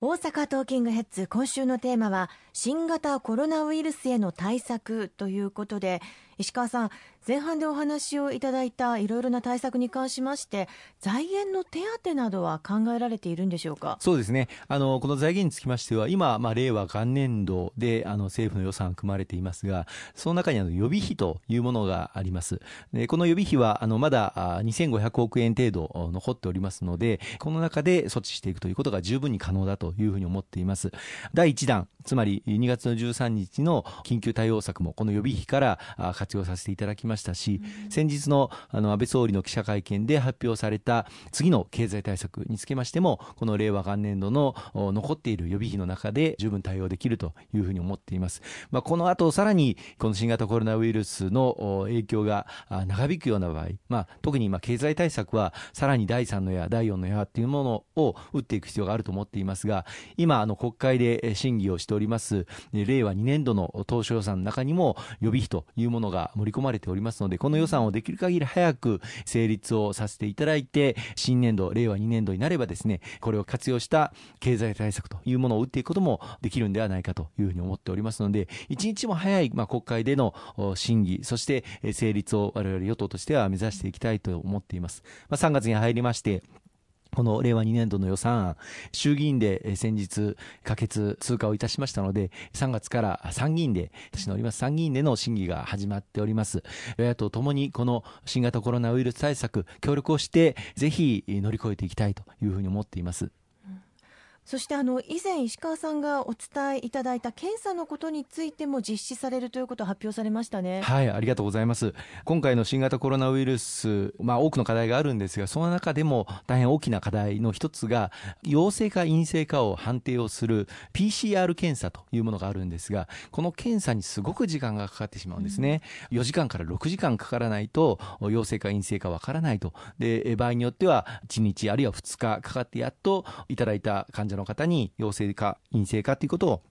大阪トーキングヘッズ今週のテーマは新型コロナウイルスへの対策ということで石川さん前半でお話をいただいたいろいろな対策に関しまして財源の手当などは考えられているんでしょうか？そうですね。あのこの財源につきましては今、まあ、令和元年度であの政府の予算組まれていますがその中にあの予備費というものがあります。でこの予備費はあのまだ2500億円程度残っておりますのでこの中で措置していくということが十分に可能だというふうに思っています。第1弾つまり2月の13日の緊急対応策もこの予備費から活用させていただきましたし、先日のあの安倍総理の記者会見で発表された次の経済対策につけましても、この令和元年度の残っている予備費の中で十分対応できるというふうに思っています。まあ、この後さらにこの新型コロナウイルスの影響が長引くような場合、まあ、特に今経済対策はさらに第3の矢、第4の矢っていうものを打っていく必要があると思っていますが、今あの国会で審議をしております令和2年度の当初予算の中にも予備費というものがが盛り込まれておりますので、この予算をできる限り早く成立をさせていただいて、新年度、令和2年度になればですね、これを活用した経済対策というものを打っていくこともできるんではないかというふうに思っておりますので、一日も早い、まあ、国会での審議、そして成立を我々与党としては目指していきたいと思っています。まあ、3月に入りまして、この令和2年度の予算案、衆議院で先日可決通過をいたしましたので、3月から参議院で、私のおります参議院での審議が始まっております。与野党ともにこの新型コロナウイルス対策、協力をして、ぜひ乗り越えていきたいというふうに思っています。そしてあの以前、石川さんがお伝えいただいた検査のことについても実施されるということを発表されましたね。はい、ありがとうございます。今回の新型コロナウイルス、まあ多くの課題があるんですが、その中でも大変大きな課題の一つが、陽性か陰性かを判定をする PCR 検査というものがあるんですが、この検査にすごく時間がかかってしまうんですね。うん、4時間から6時間かからないと、陽性か陰性かわからないと。で、場合によっては1日あるいは2日かかってやっといただいた患者の方に陽性か陰性かということを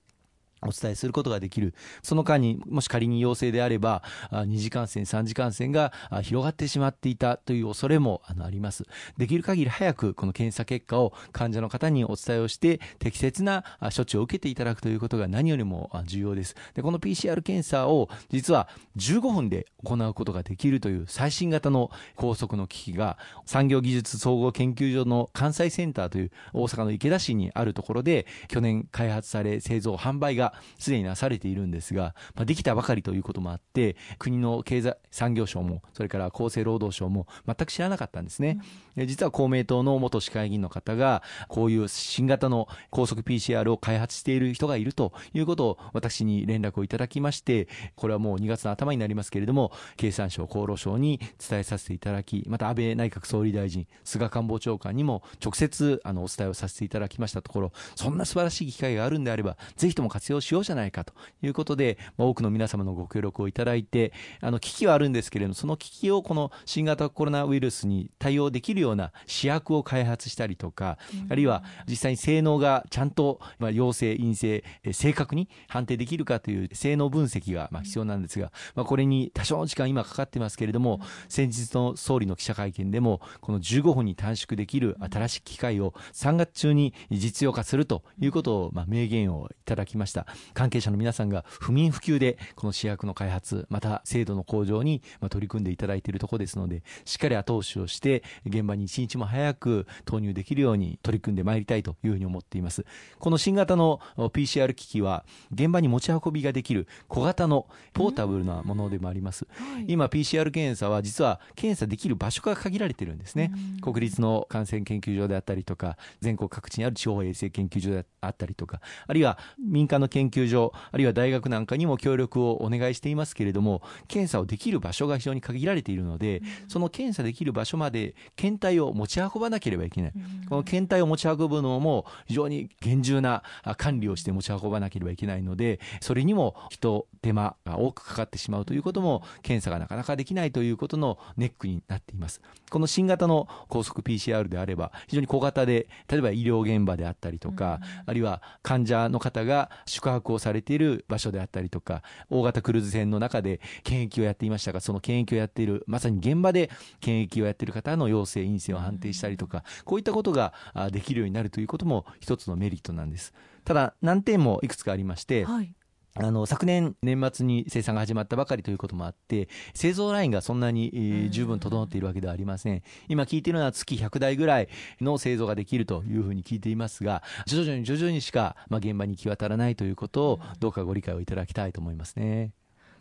お伝えすることができる。その間にもし仮に陽性であれば、二次感染、三次感染が広がってしまっていたという恐れもあります。できる限り早くこの検査結果を患者の方にお伝えをして、適切な処置を受けていただくということが何よりも重要です。で、この PCR 検査を実は15分で行うことができるという最新型の高速の機器が産業技術総合研究所の関西センターという大阪の池田市にあるところで去年開発され製造販売がすでになされているんですが、まあ、できたばかりということもあって、国の経済産業省も、それから厚生労働省も全く知らなかったんですね。うん、実は公明党の元市会議員の方が、こういう新型の高速 PCR を開発している人がいるということを私に連絡をいただきまして、これはもう2月の頭になりますけれども、経産省、厚労省に伝えさせていただき、また安倍内閣総理大臣、菅官房長官にも直接あのお伝えをさせていただきましたところ、そんな素晴らしい機会があるんであれば、ぜひとも活用しようじゃないかということで、まあ、多くの皆様のご協力をいただいて、あの、危機はあるんですけれども、その危機をこの新型コロナウイルスに対応できるような試薬を開発したりとか、あるいは実際に性能がちゃんと、まあ、陽性、陰性、正確に判定できるかという性能分析がまあ必要なんですが、まあ、これに多少の時間今かかってますけれども、先日の総理の記者会見でも、この15分に短縮できる新しい機械を3月中に実用化するということを、まあ、明言をいただきました。関係者の皆さんが不眠不休でこの試薬の開発、また制度の向上に取り組んでいただいているところですので、しっかり後押しをして、現場に一日も早く投入できるように取り組んでまいりたいというふうに思っています。この新型の PCR 機器は、現場に持ち運びができる小型のポータブルなものでもあります。今 PCR 検査は実は検査できる場所が限られてるんですね。国立の感染研究所であったりとか、全国各地にある地方衛生研究所であったりとか、あるいは民間の研究所、あるいは大学なんかにも協力をお願いしていますけれども、検査をできる場所が非常に限られているので、その検査できる場所まで検体を持ち運ばなければいけない。この検体を持ち運ぶのも非常に厳重な管理をして持ち運ばなければいけないので、それにも人、手間が多くかかってしまうということも、検査がなかなかできないということのネックになっています。この新型の高速 PCR であれば、非常に小型で、例えば医療現場であったりとか、あるいは患者の方が宿泊をされている場所であったりとか、大型クルーズ船の中で検疫をやっていましたが、その検疫をやっている、まさに現場で検疫をやっている方の陽性、陰性を判定したりとか、こういったことができるようになるということも一つのメリットなんです。ただ難点もいくつかありまして、はいあの昨年年末に生産が始まったばかりということもあって製造ラインがそんなに、えー、十分整っているわけではありません。今聞いているのは月100台ぐらいの製造ができるというふうに聞いていますが徐々に徐々にしか、まあ、現場に行き渡らないということをどうかご理解をいただきたいと思いますね。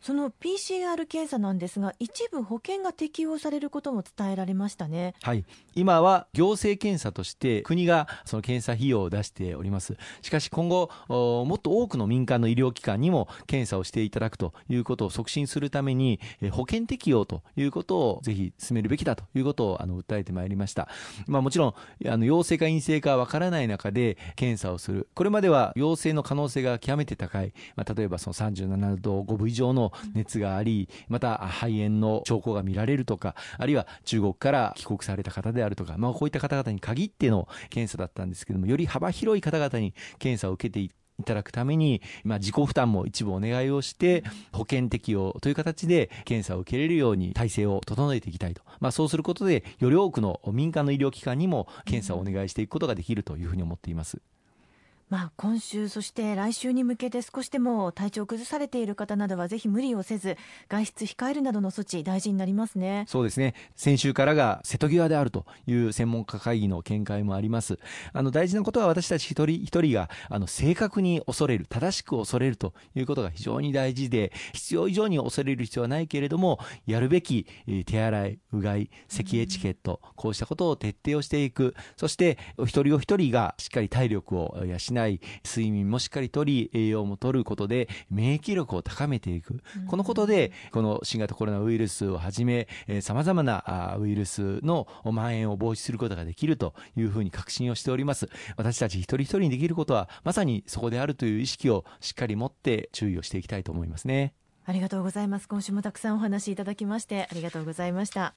その PCR 検査なんですが、一部保険が適用されることも伝えられましたね。はい。今は行政検査として国がその検査費用を出しております。しかし今後、もっと多くの民間の医療機関にも検査をしていただくということを促進するために、保険適用ということをぜひ進めるべきだということをあの訴えてまいりました。まあもちろん、あの陽性か陰性かわからない中で検査をする。これまでは陽性の可能性が極めて高い。まあ例えばその37度5分以上の熱があり、また肺炎の兆候が見られるとか、あるいは中国から帰国された方であるとか、まあ、こういった方々に限っての検査だったんですけども、より幅広い方々に検査を受けていいただくために、まあ、自己負担も一部お願いをして、保険適用という形で検査を受けれるように体制を整えていきたいと。まあ、そうすることで、より多くの民間の医療機関にも検査をお願いしていくことができるというふうに思っています。まあ、今週、そして来週に向けて少しでも体調を崩されている方などはぜひ無理をせず外出控えるなどの措置大事になりますね。そうですね。先週からが瀬戸際であるという専門家会議の見解もあります。あの大事なことは私たち一人一人があの正確に恐れる正しく恐れるということが非常に大事で必要以上に恐れる必要はないけれどもやるべき手洗いうがい咳エチケットこうしたことを徹底をしていく。そしてお一人お一人がしっかり体力を養い睡眠もしっかりとり栄養も取ることで免疫力を高めていく、このことでこの新型コロナウイルスをはじめさまざまなウイルスの蔓延を防止することができるというふうに確信をしております。私たち一人一人にできることはまさにそこであるという意識をしっかり持って注意をしていきたいと思いますね。ありがとうございます。今週もたくさんお話しいただきましてありがとうございました